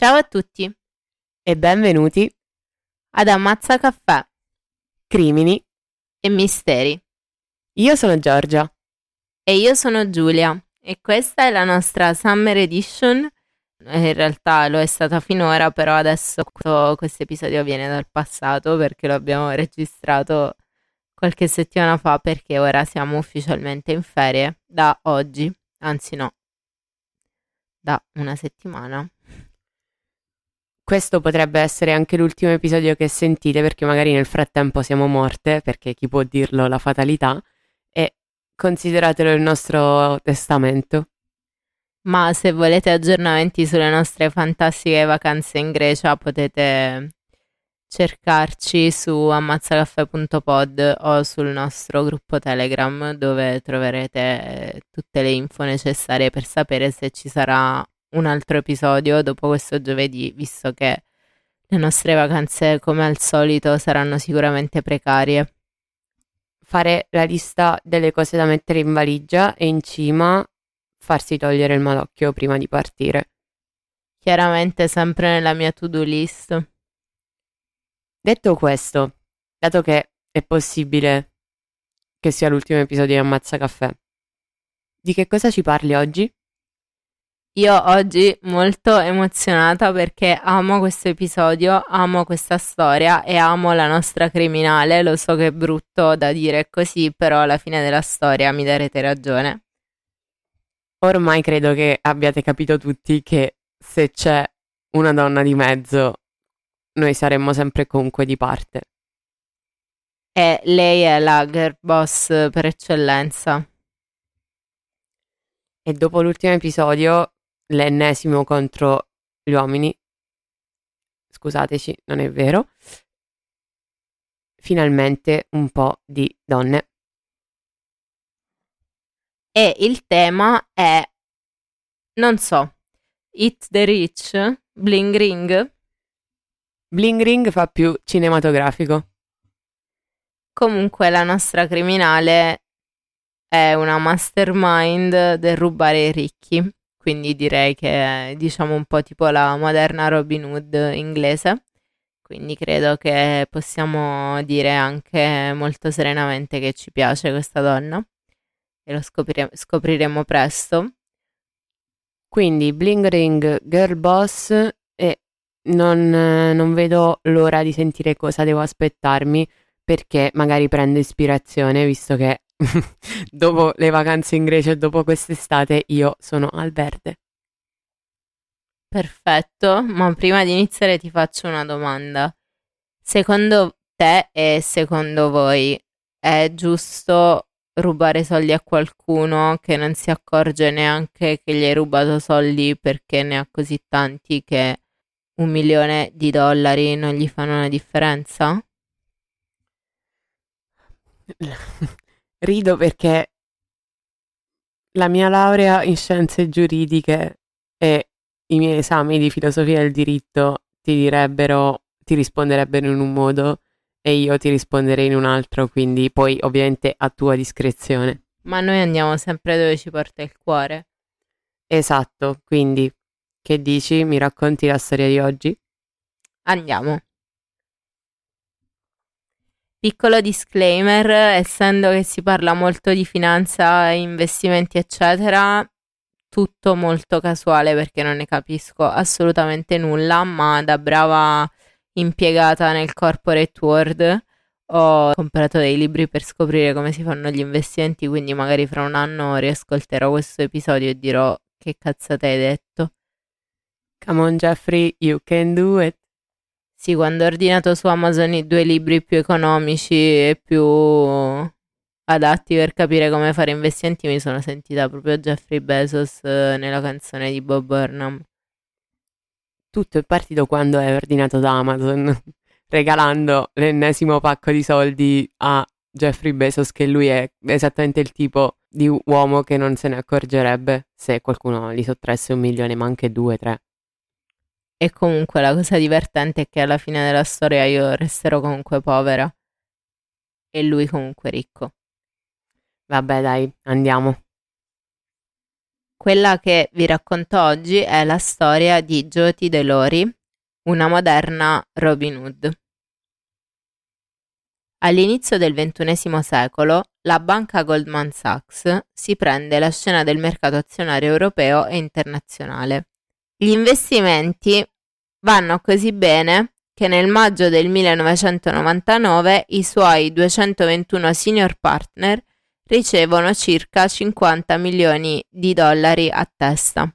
Ciao a tutti e benvenuti ad Ammazza Caffè, Crimini e Misteri. Io sono Giorgia e io sono Giulia e questa è la nostra Summer Edition. In realtà lo è stata finora, però adesso questo episodio viene dal passato perché lo abbiamo registrato qualche settimana fa perché ora siamo ufficialmente in ferie da oggi, anzi no, da una settimana. Questo potrebbe essere anche l'ultimo episodio che sentite perché magari nel frattempo siamo morte, perché chi può dirlo la fatalità, e consideratelo il nostro testamento. Ma se volete aggiornamenti sulle nostre fantastiche vacanze in Grecia potete cercarci su ammazzacaffè.pod o sul nostro gruppo Telegram dove troverete tutte le info necessarie per sapere se ci sarà un altro episodio dopo questo giovedì, visto che le nostre vacanze, come al solito, saranno sicuramente precarie. Fare la lista delle cose da mettere in valigia e in cima farsi togliere il malocchio prima di partire. Chiaramente sempre nella mia to-do list. Detto questo, dato che è possibile che sia l'ultimo episodio di Ammazza Caffè, di che cosa ci parli oggi? Io oggi molto emozionata perché amo questo episodio, amo questa storia e amo la nostra criminale. Lo so che è brutto da dire così, però alla fine della storia mi darete ragione. Ormai credo che abbiate capito tutti che se c'è una donna di mezzo, noi saremmo sempre comunque di parte. E lei è la girl boss per eccellenza. E dopo l'ultimo episodio l'ennesimo contro gli uomini. Scusateci, non è vero. Finalmente un po' di donne. E il tema è, non so, Hit the Rich, Bling Ring. Bling Ring fa più cinematografico. Comunque la nostra criminale è una mastermind del rubare i ricchi quindi direi che è diciamo un po' tipo la moderna Robin Hood inglese. Quindi credo che possiamo dire anche molto serenamente che ci piace questa donna e lo scopriremo, scopriremo presto. Quindi Bling Ring Girl Boss e non, non vedo l'ora di sentire cosa devo aspettarmi perché magari prendo ispirazione visto che dopo le vacanze in Grecia e dopo quest'estate io sono al verde. Perfetto, ma prima di iniziare ti faccio una domanda. Secondo te e secondo voi è giusto rubare soldi a qualcuno che non si accorge neanche che gli hai rubato soldi perché ne ha così tanti che un milione di dollari non gli fanno una differenza? Rido perché la mia laurea in scienze giuridiche e i miei esami di filosofia del diritto ti direbbero, ti risponderebbero in un modo e io ti risponderei in un altro, quindi poi ovviamente a tua discrezione. Ma noi andiamo sempre dove ci porta il cuore. Esatto, quindi che dici? Mi racconti la storia di oggi? Andiamo. Piccolo disclaimer, essendo che si parla molto di finanza, investimenti, eccetera, tutto molto casuale perché non ne capisco assolutamente nulla, ma da brava impiegata nel corporate world ho comprato dei libri per scoprire come si fanno gli investimenti, quindi magari fra un anno riascolterò questo episodio e dirò che cazzate hai detto. Come on Jeffrey, you can do it. Sì, quando ho ordinato su Amazon i due libri più economici e più adatti per capire come fare investimenti, mi sono sentita proprio Jeffrey Bezos eh, nella canzone di Bob Burnham. Tutto è partito quando hai ordinato da Amazon, regalando l'ennesimo pacco di soldi a Jeffrey Bezos, che lui è esattamente il tipo di uomo che non se ne accorgerebbe se qualcuno gli sottraesse un milione, ma anche due, tre. E comunque la cosa divertente è che alla fine della storia io resterò comunque povera e lui comunque ricco. Vabbè, dai, andiamo. Quella che vi racconto oggi è la storia di Jyoti Delori, una moderna Robin Hood. All'inizio del XXI secolo, la banca Goldman Sachs si prende la scena del mercato azionario europeo e internazionale. Gli investimenti vanno così bene che nel maggio del 1999 i suoi 221 senior partner ricevono circa 50 milioni di dollari a testa.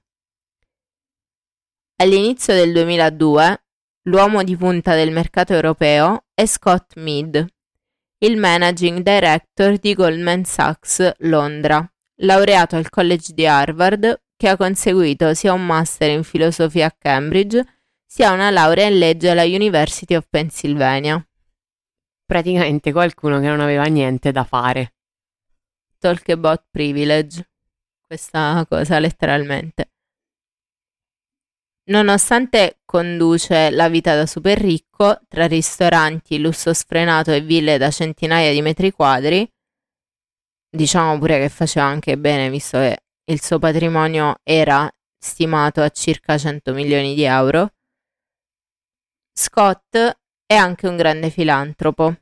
All'inizio del 2002, l'uomo di punta del mercato europeo è Scott Mead, il managing director di Goldman Sachs Londra, laureato al College di Harvard che ha conseguito sia un master in filosofia a Cambridge sia una laurea in legge alla University of Pennsylvania. Praticamente qualcuno che non aveva niente da fare. Talk about privilege. Questa cosa letteralmente. Nonostante conduce la vita da super ricco, tra ristoranti, lusso sfrenato e ville da centinaia di metri quadri, diciamo pure che faceva anche bene, visto che il suo patrimonio era stimato a circa 100 milioni di euro, Scott è anche un grande filantropo.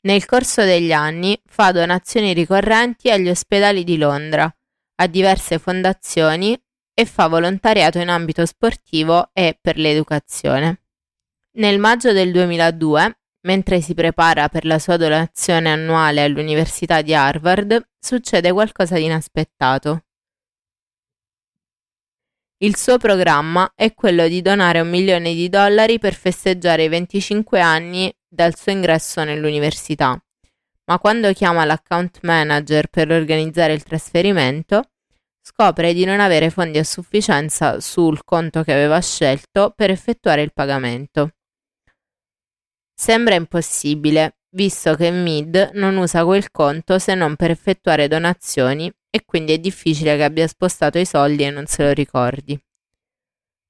Nel corso degli anni fa donazioni ricorrenti agli ospedali di Londra, a diverse fondazioni e fa volontariato in ambito sportivo e per l'educazione. Nel maggio del 2002, mentre si prepara per la sua donazione annuale all'Università di Harvard, succede qualcosa di inaspettato. Il suo programma è quello di donare un milione di dollari per festeggiare i 25 anni dal suo ingresso nell'università, ma quando chiama l'account manager per organizzare il trasferimento, scopre di non avere fondi a sufficienza sul conto che aveva scelto per effettuare il pagamento. Sembra impossibile, visto che Mid non usa quel conto se non per effettuare donazioni e quindi è difficile che abbia spostato i soldi e non se lo ricordi.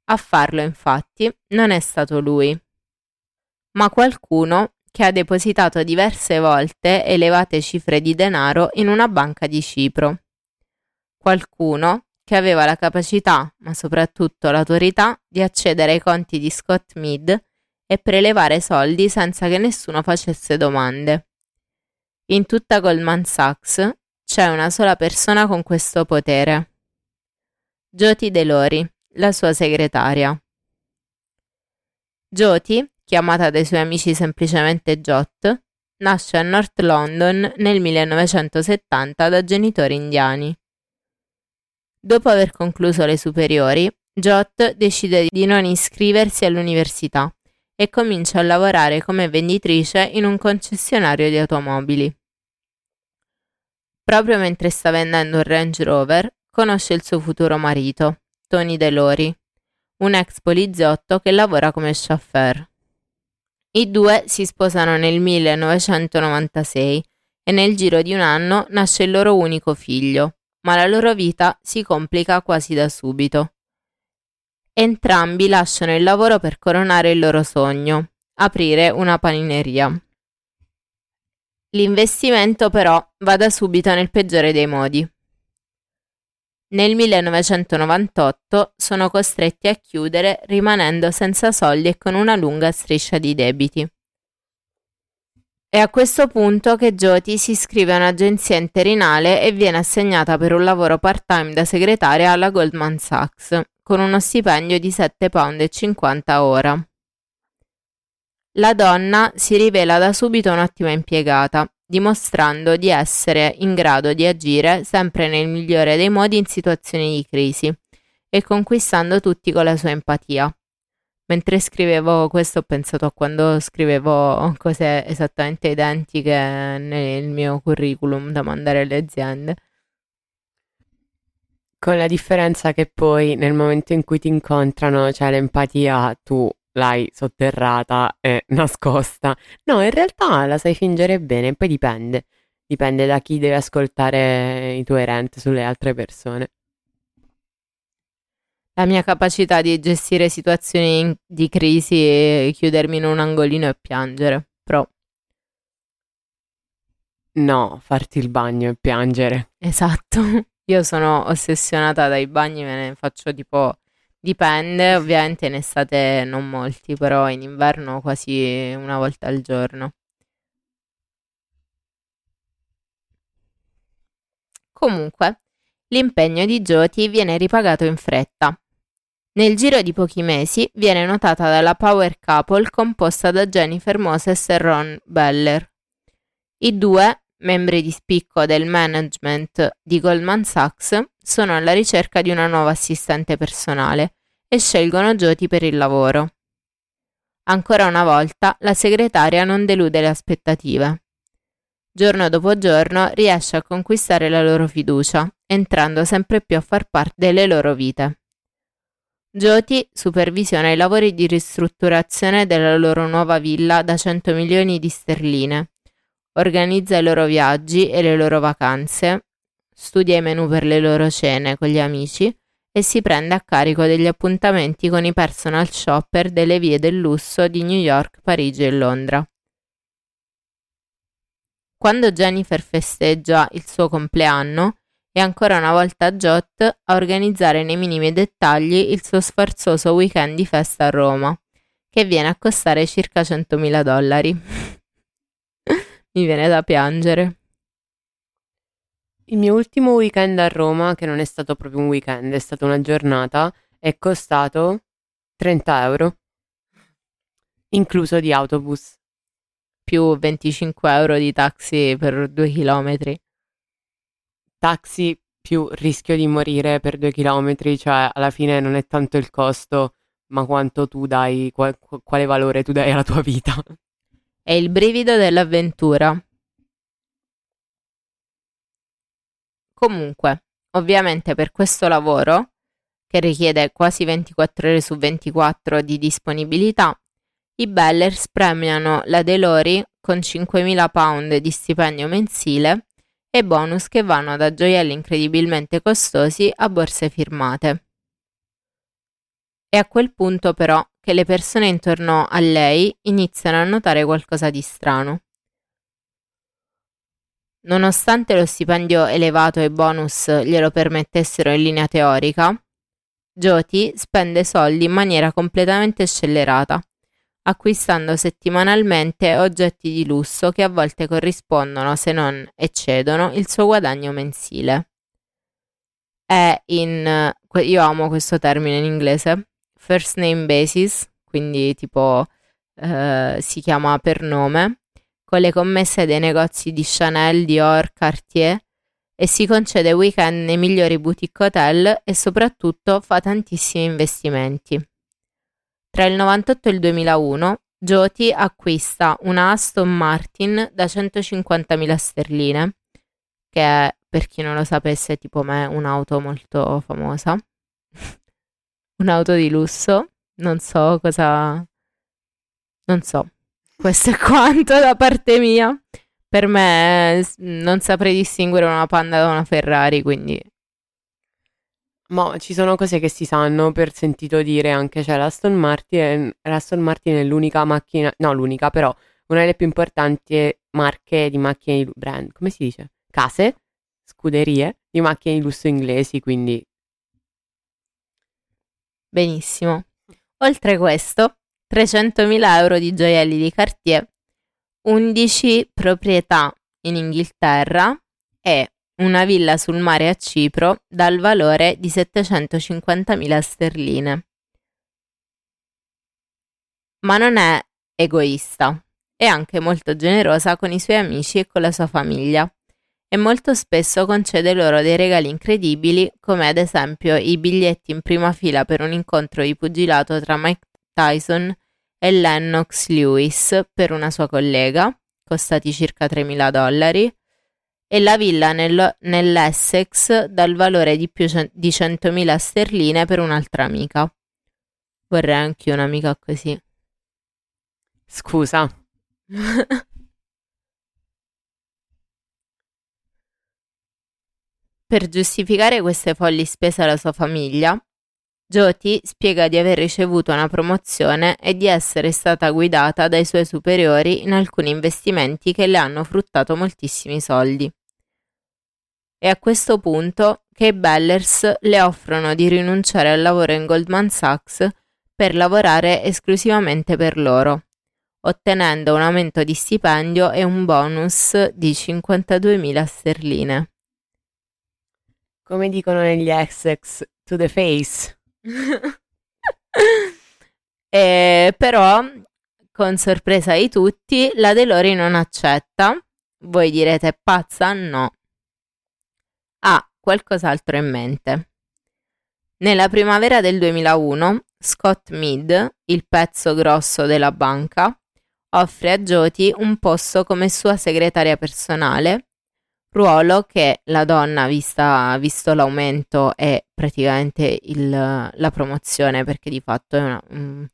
A farlo, infatti, non è stato lui, ma qualcuno che ha depositato diverse volte elevate cifre di denaro in una banca di Cipro qualcuno che aveva la capacità, ma soprattutto l'autorità, di accedere ai conti di Scott Mead e prelevare soldi senza che nessuno facesse domande. In tutta Goldman Sachs c'è una sola persona con questo potere. Jyoti Delori, la sua segretaria. Jyoti, chiamata dai suoi amici semplicemente Jot, nasce a North London nel 1970 da genitori indiani. Dopo aver concluso le superiori, Jot decide di non iscriversi all'università e comincia a lavorare come venditrice in un concessionario di automobili. Proprio mentre sta vendendo un Range Rover, conosce il suo futuro marito, Tony Delori, un ex poliziotto che lavora come chauffeur. I due si sposano nel 1996 e nel giro di un anno nasce il loro unico figlio, ma la loro vita si complica quasi da subito. Entrambi lasciano il lavoro per coronare il loro sogno, aprire una panineria. L'investimento però va da subito nel peggiore dei modi. Nel 1998 sono costretti a chiudere rimanendo senza soldi e con una lunga striscia di debiti. È a questo punto che Jyoti si iscrive a un'agenzia interinale e viene assegnata per un lavoro part-time da segretaria alla Goldman Sachs, con uno stipendio di 7,50 pound ora. La donna si rivela da subito un'ottima impiegata, dimostrando di essere in grado di agire sempre nel migliore dei modi in situazioni di crisi e conquistando tutti con la sua empatia. Mentre scrivevo questo ho pensato a quando scrivevo cose esattamente identiche nel mio curriculum da mandare alle aziende. Con la differenza che poi nel momento in cui ti incontrano, cioè l'empatia, tu l'hai sotterrata e nascosta. No, in realtà la sai fingere bene, poi dipende. Dipende da chi deve ascoltare i tuoi rant sulle altre persone. La mia capacità di gestire situazioni di crisi e chiudermi in un angolino e piangere, però. No, farti il bagno e piangere. Esatto. Io sono ossessionata dai bagni, me ne faccio tipo Dipende, ovviamente in estate non molti, però in inverno quasi una volta al giorno. Comunque, l'impegno di Jyoti viene ripagato in fretta. Nel giro di pochi mesi viene notata dalla Power Couple composta da Jennifer Moses e Ron Beller. I due, membri di spicco del management di Goldman Sachs, sono alla ricerca di una nuova assistente personale e scelgono Jyoti per il lavoro. Ancora una volta la segretaria non delude le aspettative. Giorno dopo giorno riesce a conquistare la loro fiducia, entrando sempre più a far parte delle loro vite. Jyoti supervisiona i lavori di ristrutturazione della loro nuova villa da 100 milioni di sterline, organizza i loro viaggi e le loro vacanze, studia i menù per le loro cene con gli amici e si prende a carico degli appuntamenti con i personal shopper delle vie del lusso di New York, Parigi e Londra. Quando Jennifer festeggia il suo compleanno, è ancora una volta Jot a organizzare nei minimi dettagli il suo sfarzoso weekend di festa a Roma, che viene a costare circa 100.000 dollari. Mi viene da piangere. Il mio ultimo weekend a Roma, che non è stato proprio un weekend, è stata una giornata, è costato 30 euro, incluso di autobus. Più 25 euro di taxi per due chilometri. Taxi più rischio di morire per due chilometri, cioè alla fine non è tanto il costo, ma quanto tu dai, qual- quale valore tu dai alla tua vita. È il brivido dell'avventura. Comunque, ovviamente per questo lavoro, che richiede quasi 24 ore su 24 di disponibilità, i Bellers premiano la Delori con 5.000 pound di stipendio mensile e bonus che vanno da gioielli incredibilmente costosi a borse firmate. È a quel punto però che le persone intorno a lei iniziano a notare qualcosa di strano. Nonostante lo stipendio elevato e bonus glielo permettessero in linea teorica, Jyoti spende soldi in maniera completamente scellerata, acquistando settimanalmente oggetti di lusso che a volte corrispondono, se non eccedono, il suo guadagno mensile. È in, io amo questo termine in inglese, first name basis, quindi tipo eh, si chiama per nome, con le commesse dei negozi di Chanel, Dior, Cartier e si concede weekend nei migliori boutique hotel e soprattutto fa tantissimi investimenti. Tra il 98 e il 2001 Jyoti acquista una Aston Martin da 150.000 sterline, che è, per chi non lo sapesse, tipo me, un'auto molto famosa. Un'auto di lusso, non so cosa... non so, questo è quanto da parte mia. Per me non saprei distinguere una Panda da una Ferrari, quindi... Ma ci sono cose che si sanno per sentito dire anche, cioè l'Aston Martin, l'Aston Martin è l'unica macchina, no l'unica però, una delle più importanti marche di macchine di brand, come si dice? Case, scuderie di macchine di lusso inglesi, quindi... Benissimo. Oltre questo, 300.000 euro di gioielli di Cartier, 11 proprietà in Inghilterra e una villa sul mare a Cipro dal valore di 750.000 sterline. Ma non è egoista, è anche molto generosa con i suoi amici e con la sua famiglia e molto spesso concede loro dei regali incredibili come ad esempio i biglietti in prima fila per un incontro di pugilato tra Mike Tyson e Lennox Lewis per una sua collega, costati circa 3.000 dollari, e la villa nel, nell'Essex dal valore di più di 100.000 sterline per un'altra amica. Vorrei anche un'amica così. Scusa. Per giustificare queste folli spese alla sua famiglia, Jyoti spiega di aver ricevuto una promozione e di essere stata guidata dai suoi superiori in alcuni investimenti che le hanno fruttato moltissimi soldi. È a questo punto che i Bellers le offrono di rinunciare al lavoro in Goldman Sachs per lavorare esclusivamente per loro, ottenendo un aumento di stipendio e un bonus di 52.000 sterline. Come dicono negli Essex, to the face. e però, con sorpresa di tutti, la Delori non accetta. Voi direte pazza? No. Ha qualcos'altro in mente. Nella primavera del 2001, Scott Mead, il pezzo grosso della banca, offre a Jyoti un posto come sua segretaria personale ruolo che la donna, vista, visto l'aumento e praticamente il, la promozione, perché di fatto è una, um,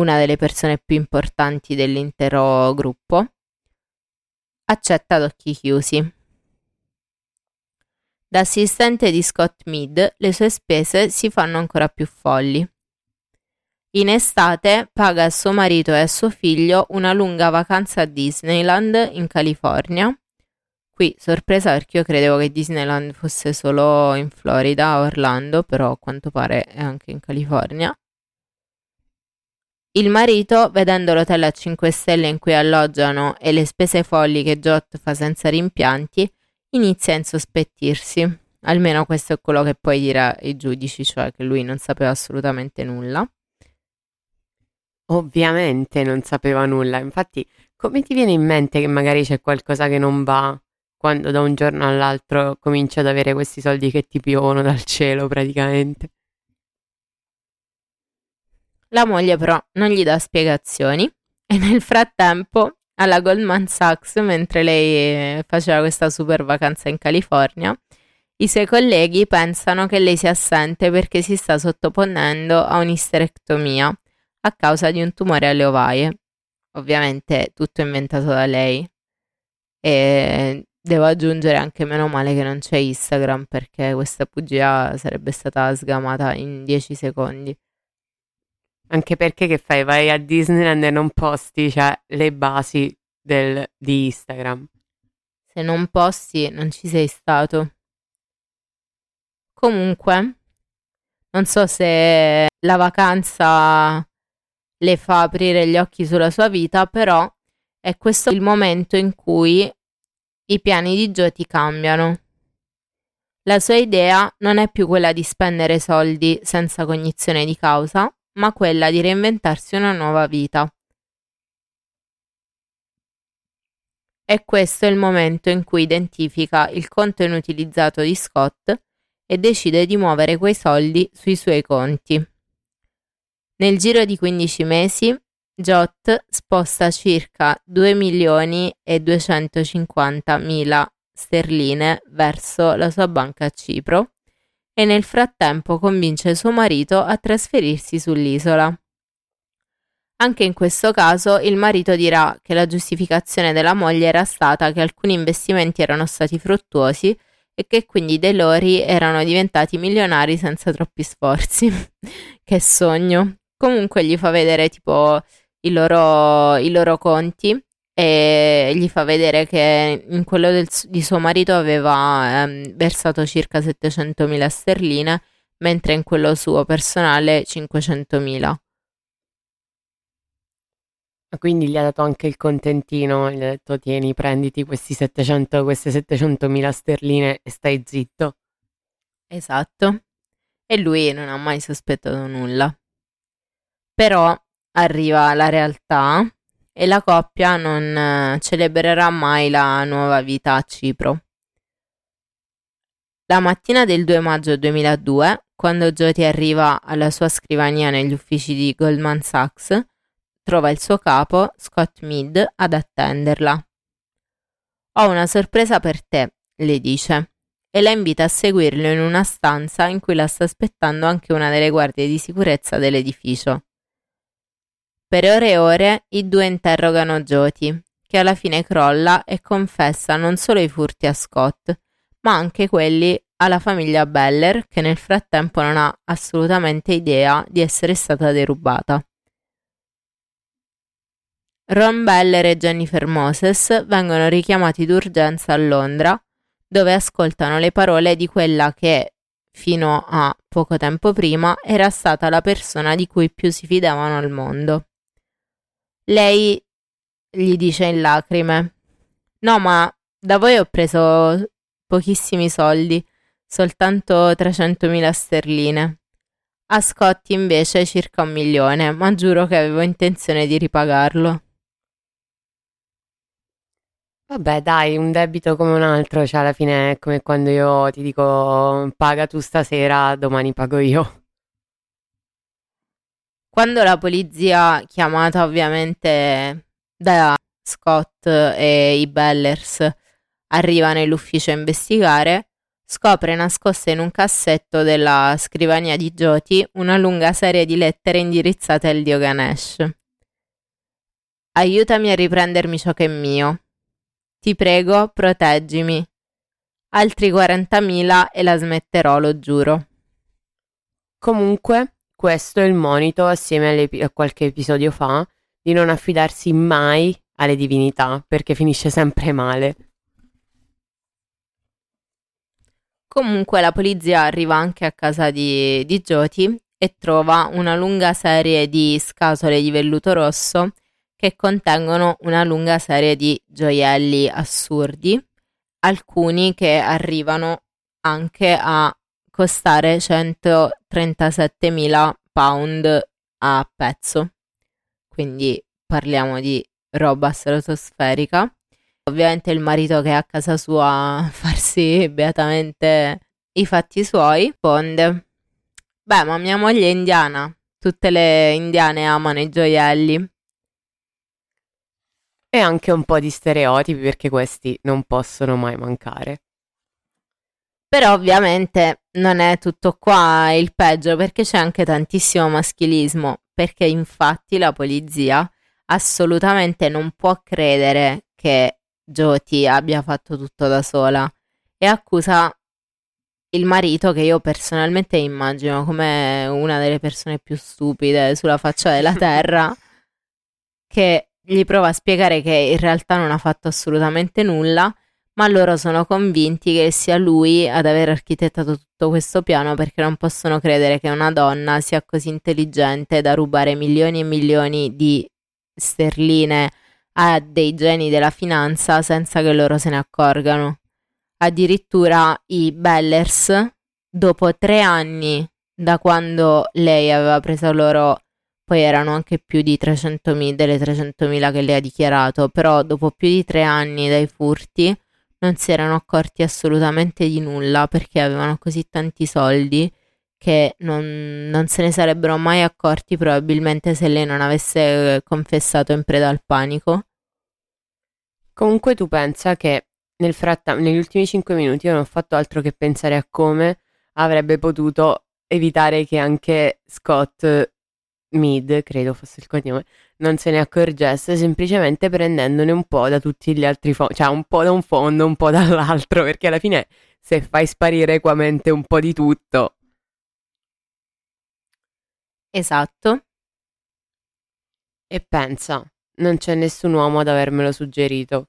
una delle persone più importanti dell'intero gruppo, accetta ad occhi chiusi. Da assistente di Scott Mead, le sue spese si fanno ancora più folli. In estate paga a suo marito e a suo figlio una lunga vacanza a Disneyland in California Qui sorpresa perché io credevo che Disneyland fosse solo in Florida, Orlando, però a quanto pare è anche in California. Il marito, vedendo l'hotel a 5 stelle in cui alloggiano e le spese folli che Jot fa senza rimpianti, inizia a insospettirsi. Almeno questo è quello che poi dirà i giudici, cioè che lui non sapeva assolutamente nulla. Ovviamente non sapeva nulla, infatti come ti viene in mente che magari c'è qualcosa che non va quando da un giorno all'altro cominci ad avere questi soldi che ti piovono dal cielo praticamente. La moglie però non gli dà spiegazioni e nel frattempo alla Goldman Sachs, mentre lei eh, faceva questa super vacanza in California, i suoi colleghi pensano che lei sia assente perché si sta sottoponendo a un'isterectomia a causa di un tumore alle ovaie. Ovviamente tutto inventato da lei. E Devo aggiungere anche meno male che non c'è Instagram perché questa bugia sarebbe stata sgamata in 10 secondi. Anche perché che fai? Vai a Disneyland e non posti cioè, le basi del, di Instagram. Se non posti non ci sei stato. Comunque, non so se la vacanza le fa aprire gli occhi sulla sua vita, però è questo il momento in cui i piani di Jyoti cambiano. La sua idea non è più quella di spendere soldi senza cognizione di causa, ma quella di reinventarsi una nuova vita. E questo è il momento in cui identifica il conto inutilizzato di Scott e decide di muovere quei soldi sui suoi conti. Nel giro di 15 mesi Jot sposta circa 2 milioni e 250 mila sterline verso la sua banca a Cipro e nel frattempo convince suo marito a trasferirsi sull'isola. Anche in questo caso il marito dirà che la giustificazione della moglie era stata che alcuni investimenti erano stati fruttuosi e che quindi De Lori erano diventati milionari senza troppi sforzi. che sogno. Comunque gli fa vedere tipo i loro, i loro conti e gli fa vedere che in quello del, di suo marito aveva ehm, versato circa 700.000 sterline, mentre in quello suo personale 500.000. Quindi gli ha dato anche il contentino, gli ha detto tieni, prenditi 700, queste 700.000 sterline e stai zitto. Esatto. E lui non ha mai sospettato nulla. Però arriva la realtà e la coppia non eh, celebrerà mai la nuova vita a Cipro. La mattina del 2 maggio 2002, quando Jyoti arriva alla sua scrivania negli uffici di Goldman Sachs, trova il suo capo, Scott Mead, ad attenderla. Ho una sorpresa per te, le dice, e la invita a seguirlo in una stanza in cui la sta aspettando anche una delle guardie di sicurezza dell'edificio. Per ore e ore i due interrogano Jyoti, che alla fine crolla e confessa non solo i furti a Scott, ma anche quelli alla famiglia Beller, che nel frattempo non ha assolutamente idea di essere stata derubata. Ron Beller e Jennifer Moses vengono richiamati d'urgenza a Londra, dove ascoltano le parole di quella che, fino a poco tempo prima, era stata la persona di cui più si fidavano al mondo. Lei gli dice in lacrime: No, ma da voi ho preso pochissimi soldi, soltanto 300.000 sterline. A Scott invece circa un milione, ma giuro che avevo intenzione di ripagarlo. Vabbè, dai, un debito come un altro, cioè alla fine è come quando io ti dico paga tu stasera, domani pago io. Quando la polizia, chiamata ovviamente da Scott e i Bellers, arriva nell'ufficio a investigare, scopre nascosta in un cassetto della scrivania di Jyoti una lunga serie di lettere indirizzate al dio Ganesh. Aiutami a riprendermi ciò che è mio. Ti prego, proteggimi. Altri 40.000 e la smetterò, lo giuro. Comunque, questo è il monito, assieme a qualche episodio fa, di non affidarsi mai alle divinità, perché finisce sempre male. Comunque la polizia arriva anche a casa di, di Jyoti e trova una lunga serie di scatole di velluto rosso che contengono una lunga serie di gioielli assurdi, alcuni che arrivano anche a costare 137.000 pound a pezzo. Quindi parliamo di roba stratosferica. Ovviamente il marito che è a casa sua a farsi beatamente i fatti suoi risponde: Beh, ma mia moglie è indiana. Tutte le indiane amano i gioielli. E anche un po' di stereotipi perché questi non possono mai mancare. Però ovviamente non è tutto qua il peggio perché c'è anche tantissimo maschilismo, perché infatti la polizia assolutamente non può credere che Jyoti abbia fatto tutto da sola e accusa il marito che io personalmente immagino come una delle persone più stupide sulla faccia della terra che gli prova a spiegare che in realtà non ha fatto assolutamente nulla, ma loro sono convinti che sia lui ad aver architettato tutto questo piano perché non possono credere che una donna sia così intelligente da rubare milioni e milioni di sterline a dei geni della finanza senza che loro se ne accorgano. Addirittura i Bellers, dopo tre anni da quando lei aveva preso loro poi erano anche più di 300.000, delle 300.000 che lei ha dichiarato, però dopo più di tre anni dai furti non si erano accorti assolutamente di nulla perché avevano così tanti soldi che non, non se ne sarebbero mai accorti probabilmente se lei non avesse confessato in preda al panico. Comunque tu pensa che nel frattempo, negli ultimi 5 minuti io non ho fatto altro che pensare a come avrebbe potuto evitare che anche Scott Mid, credo fosse il cognome, non se ne accorgesse semplicemente prendendone un po' da tutti gli altri fondi, cioè un po' da un fondo, un po' dall'altro, perché alla fine se fai sparire equamente un po' di tutto. Esatto. E pensa, non c'è nessun uomo ad avermelo suggerito.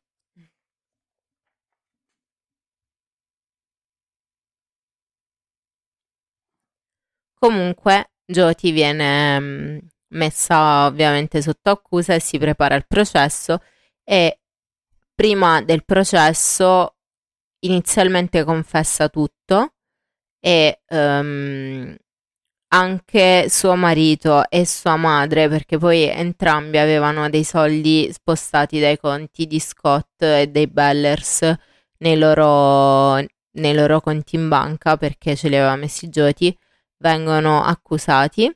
Comunque, Jyoti viene mm, messa ovviamente sotto accusa e si prepara al processo e prima del processo inizialmente confessa tutto e um, anche suo marito e sua madre, perché poi entrambi avevano dei soldi spostati dai conti di Scott e dei Bellers nei loro, nei loro conti in banca perché ce li aveva messi Jyoti, vengono accusati,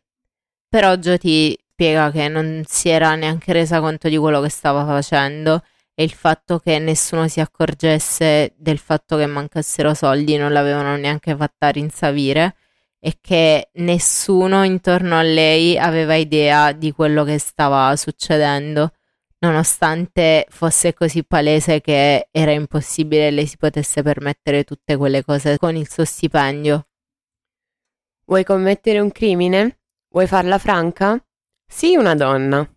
però Jyoti spiega che non si era neanche resa conto di quello che stava facendo e il fatto che nessuno si accorgesse del fatto che mancassero soldi non l'avevano neanche fatta rinsavire e che nessuno intorno a lei aveva idea di quello che stava succedendo, nonostante fosse così palese che era impossibile lei si potesse permettere tutte quelle cose con il suo stipendio. Vuoi commettere un crimine? Vuoi farla franca? Sii una donna.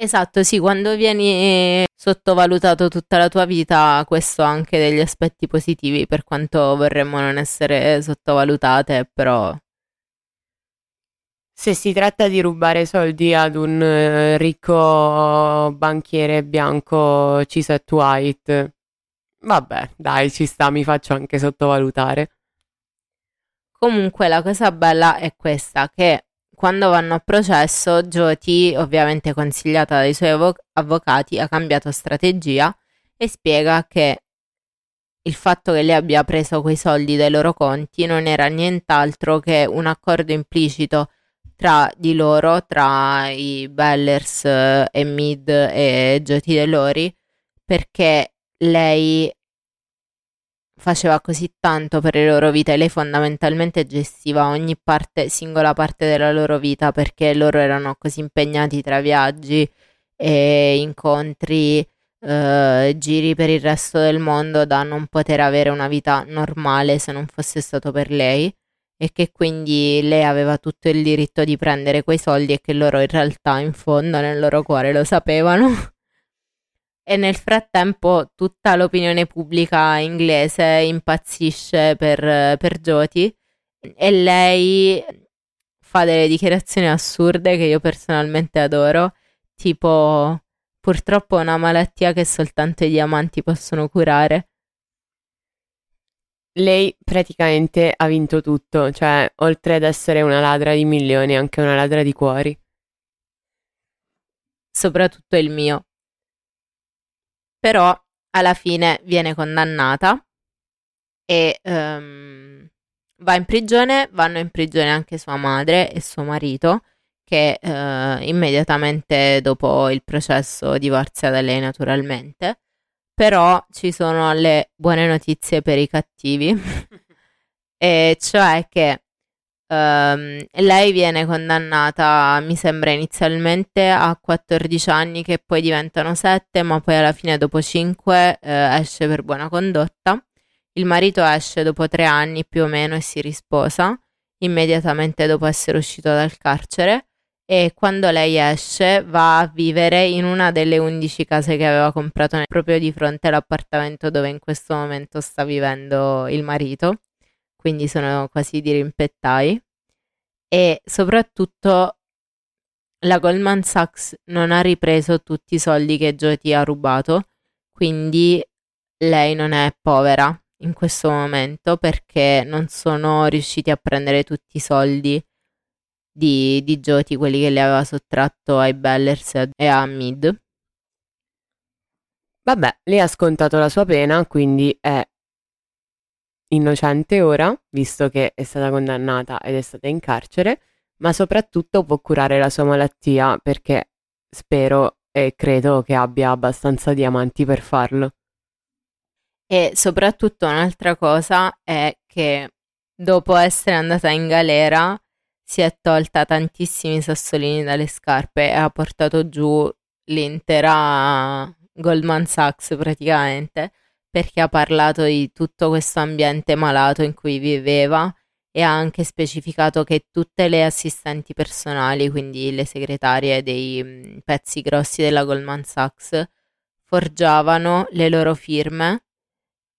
Esatto, sì, quando vieni sottovalutato tutta la tua vita, questo ha anche degli aspetti positivi, per quanto vorremmo non essere sottovalutate, però... Se si tratta di rubare soldi ad un eh, ricco banchiere bianco Cisette White, vabbè, dai, ci sta, mi faccio anche sottovalutare. Comunque la cosa bella è questa, che quando vanno a processo, Jyoti, ovviamente consigliata dai suoi avvo- avvocati, ha cambiato strategia e spiega che il fatto che lei abbia preso quei soldi dai loro conti non era nient'altro che un accordo implicito tra di loro, tra i Bellers eh, e Mid e Jyoti Delori, perché lei faceva così tanto per le loro vite, lei fondamentalmente gestiva ogni parte, singola parte della loro vita perché loro erano così impegnati tra viaggi e incontri, eh, giri per il resto del mondo da non poter avere una vita normale se non fosse stato per lei e che quindi lei aveva tutto il diritto di prendere quei soldi e che loro in realtà in fondo nel loro cuore lo sapevano. e nel frattempo tutta l'opinione pubblica inglese impazzisce per, per Jyoti e lei fa delle dichiarazioni assurde che io personalmente adoro, tipo purtroppo è una malattia che soltanto i diamanti possono curare. Lei praticamente ha vinto tutto, cioè oltre ad essere una ladra di milioni, anche una ladra di cuori. Soprattutto il mio però alla fine viene condannata e um, va in prigione, vanno in prigione anche sua madre e suo marito che uh, immediatamente dopo il processo divorzia da lei naturalmente, però ci sono le buone notizie per i cattivi, e cioè che Um, lei viene condannata, mi sembra inizialmente a 14 anni che poi diventano 7, ma poi alla fine dopo 5 eh, esce per buona condotta. Il marito esce dopo 3 anni più o meno e si risposa immediatamente dopo essere uscito dal carcere e quando lei esce va a vivere in una delle 11 case che aveva comprato proprio di fronte all'appartamento dove in questo momento sta vivendo il marito quindi sono quasi dirimpettai. E soprattutto la Goldman Sachs non ha ripreso tutti i soldi che Jyoti ha rubato, quindi lei non è povera in questo momento perché non sono riusciti a prendere tutti i soldi di, di Jyoti, quelli che le aveva sottratto ai Bellers e a Mid. Vabbè, lei ha scontato la sua pena, quindi è innocente ora, visto che è stata condannata ed è stata in carcere, ma soprattutto può curare la sua malattia perché spero e credo che abbia abbastanza diamanti per farlo. E soprattutto un'altra cosa è che dopo essere andata in galera si è tolta tantissimi sassolini dalle scarpe e ha portato giù l'intera Goldman Sachs praticamente perché ha parlato di tutto questo ambiente malato in cui viveva e ha anche specificato che tutte le assistenti personali, quindi le segretarie dei mm, pezzi grossi della Goldman Sachs, forgiavano le loro firme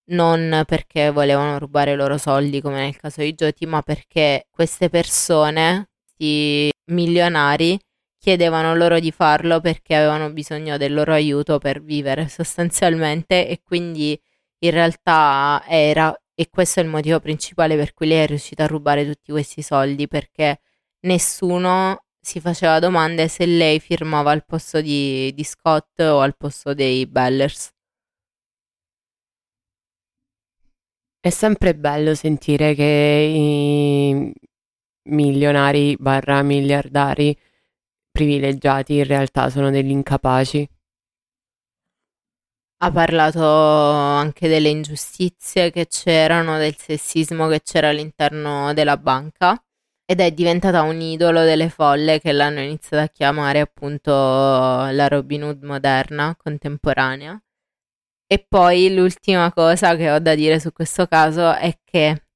non perché volevano rubare i loro soldi come nel caso di Jyoti, ma perché queste persone, questi milionari, chiedevano loro di farlo perché avevano bisogno del loro aiuto per vivere sostanzialmente e quindi in realtà era, e questo è il motivo principale per cui lei è riuscita a rubare tutti questi soldi perché nessuno si faceva domande se lei firmava al posto di, di Scott o al posto dei Bellers. È sempre bello sentire che i milionari barra miliardari privilegiati in realtà sono degli incapaci. Ha parlato anche delle ingiustizie che c'erano, del sessismo che c'era all'interno della banca ed è diventata un idolo delle folle che l'hanno iniziato a chiamare appunto la Robin Hood moderna, contemporanea. E poi l'ultima cosa che ho da dire su questo caso è che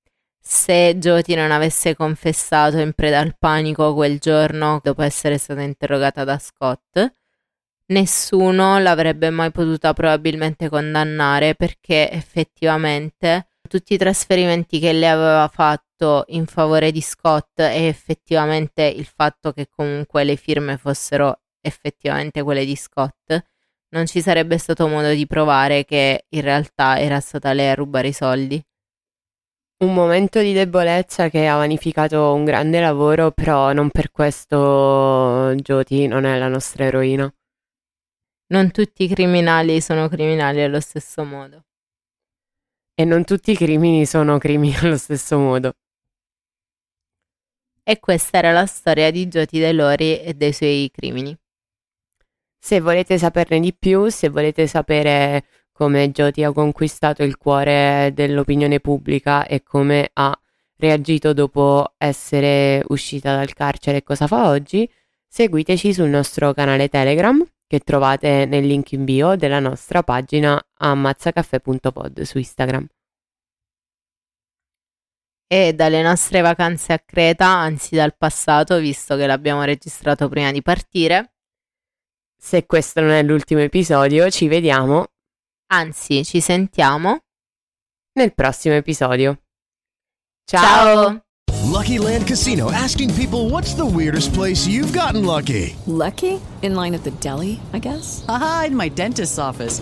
se Jyoti non avesse confessato in preda al panico quel giorno dopo essere stata interrogata da Scott, nessuno l'avrebbe mai potuta probabilmente condannare perché effettivamente tutti i trasferimenti che lei aveva fatto in favore di Scott e effettivamente il fatto che comunque le firme fossero effettivamente quelle di Scott, non ci sarebbe stato modo di provare che in realtà era stata lei a rubare i soldi. Un momento di debolezza che ha vanificato un grande lavoro, però non per questo Jyoti non è la nostra eroina. Non tutti i criminali sono criminali allo stesso modo. E non tutti i crimini sono crimini allo stesso modo. E questa era la storia di Jyoti Delori e dei suoi crimini. Se volete saperne di più, se volete sapere come Jyoti ha conquistato il cuore dell'opinione pubblica e come ha reagito dopo essere uscita dal carcere e cosa fa oggi, seguiteci sul nostro canale Telegram che trovate nel link in bio della nostra pagina ammazzacaffè.pod su Instagram. E dalle nostre vacanze a Creta, anzi dal passato, visto che l'abbiamo registrato prima di partire. Se questo non è l'ultimo episodio, ci vediamo Anzi, ci sentiamo nel prossimo episodio. Ciao! Lucky Land Casino asking people what's the weirdest place you've gotten lucky? Lucky? In line at the deli, I guess? Aha, in my dentist's office.